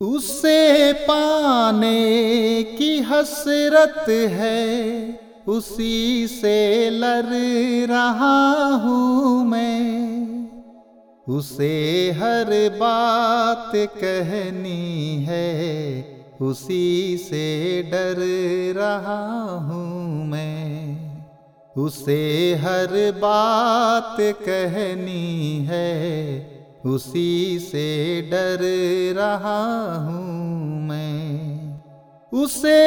उसे पाने की हसरत है, उसी से लड़ रहा हूँ मैं। उसे हर बात कहनी है, उसी से डर रहा हूँ मैं। उसे हर बात कहनी है उसी से डर रहा हूँ मैं। उसे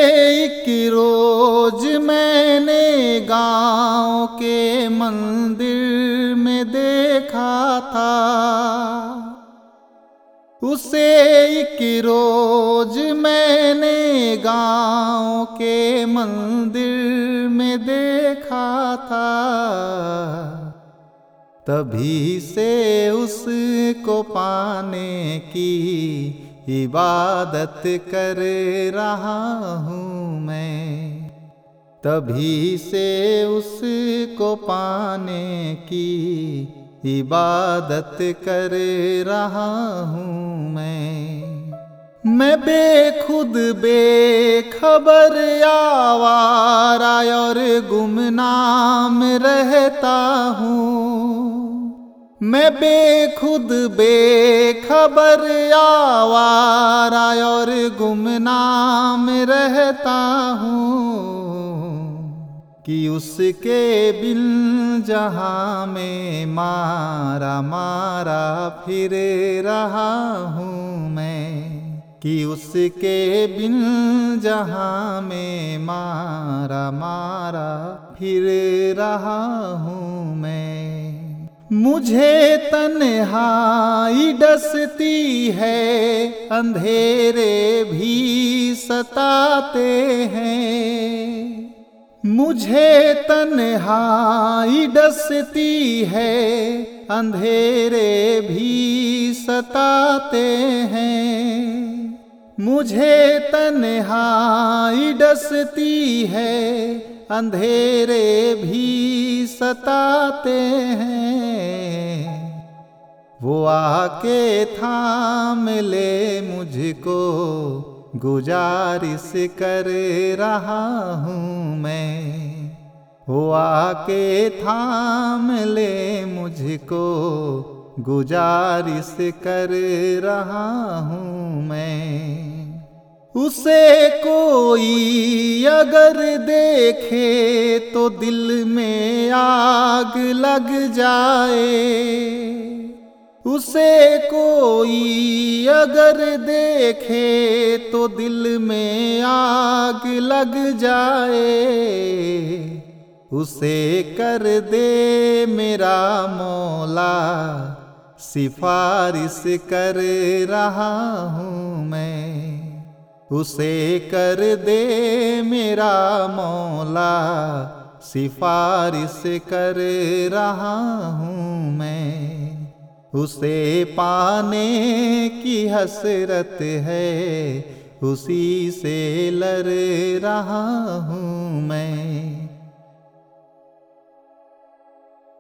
एक रोज मैंने गाँव के मंदिर में देखा था। उसे एक रोज मैंने गाँव के मंदिर में देखा था। तभी से उसको पाने की इबादत कर रहा हूँ मैं। तभी से उसको पाने की इबादत कर रहा हूँ मैं। मैं बेखुद बेखबर आवारा और गुमनाम रहता हूँ। मैं बेखुद बेखबर आवारा और गुमनाम रहता हूँ। कि उसके बिन जहाँ में मारा मारा फिर रहा हूँ मैं। कि उसके बिन जहाँ में मारा मारा फिर रहा हूँ मैं। मुझे तन्हाई डसती है, अंधेरे भी सताते हैं। मुझे तन्हाई डसती है, अंधेरे भी सताते हैं। मुझे तन्हाई डसती है, अंधेरे भी सताते हैं। वो आके थाम ले मुझको, गुजारिश कर रहा हूँ मैं। वो आके थाम ले मुझको, गुजारिश कर रहा हूँ उसे कोई अगर देखे तो दिल में आग लग जाए। उसे कोई अगर देखे तो दिल में आग लग जाए। उसे कर दे मेरा मौला, सिफारिश कर रहा हूँ मैं। उसे कर दे मेरा मौला। सिफारिश कर रहा हूँ मैं। उसे पाने की हसरत है, उसी से लड़ रहा हूँ मैं।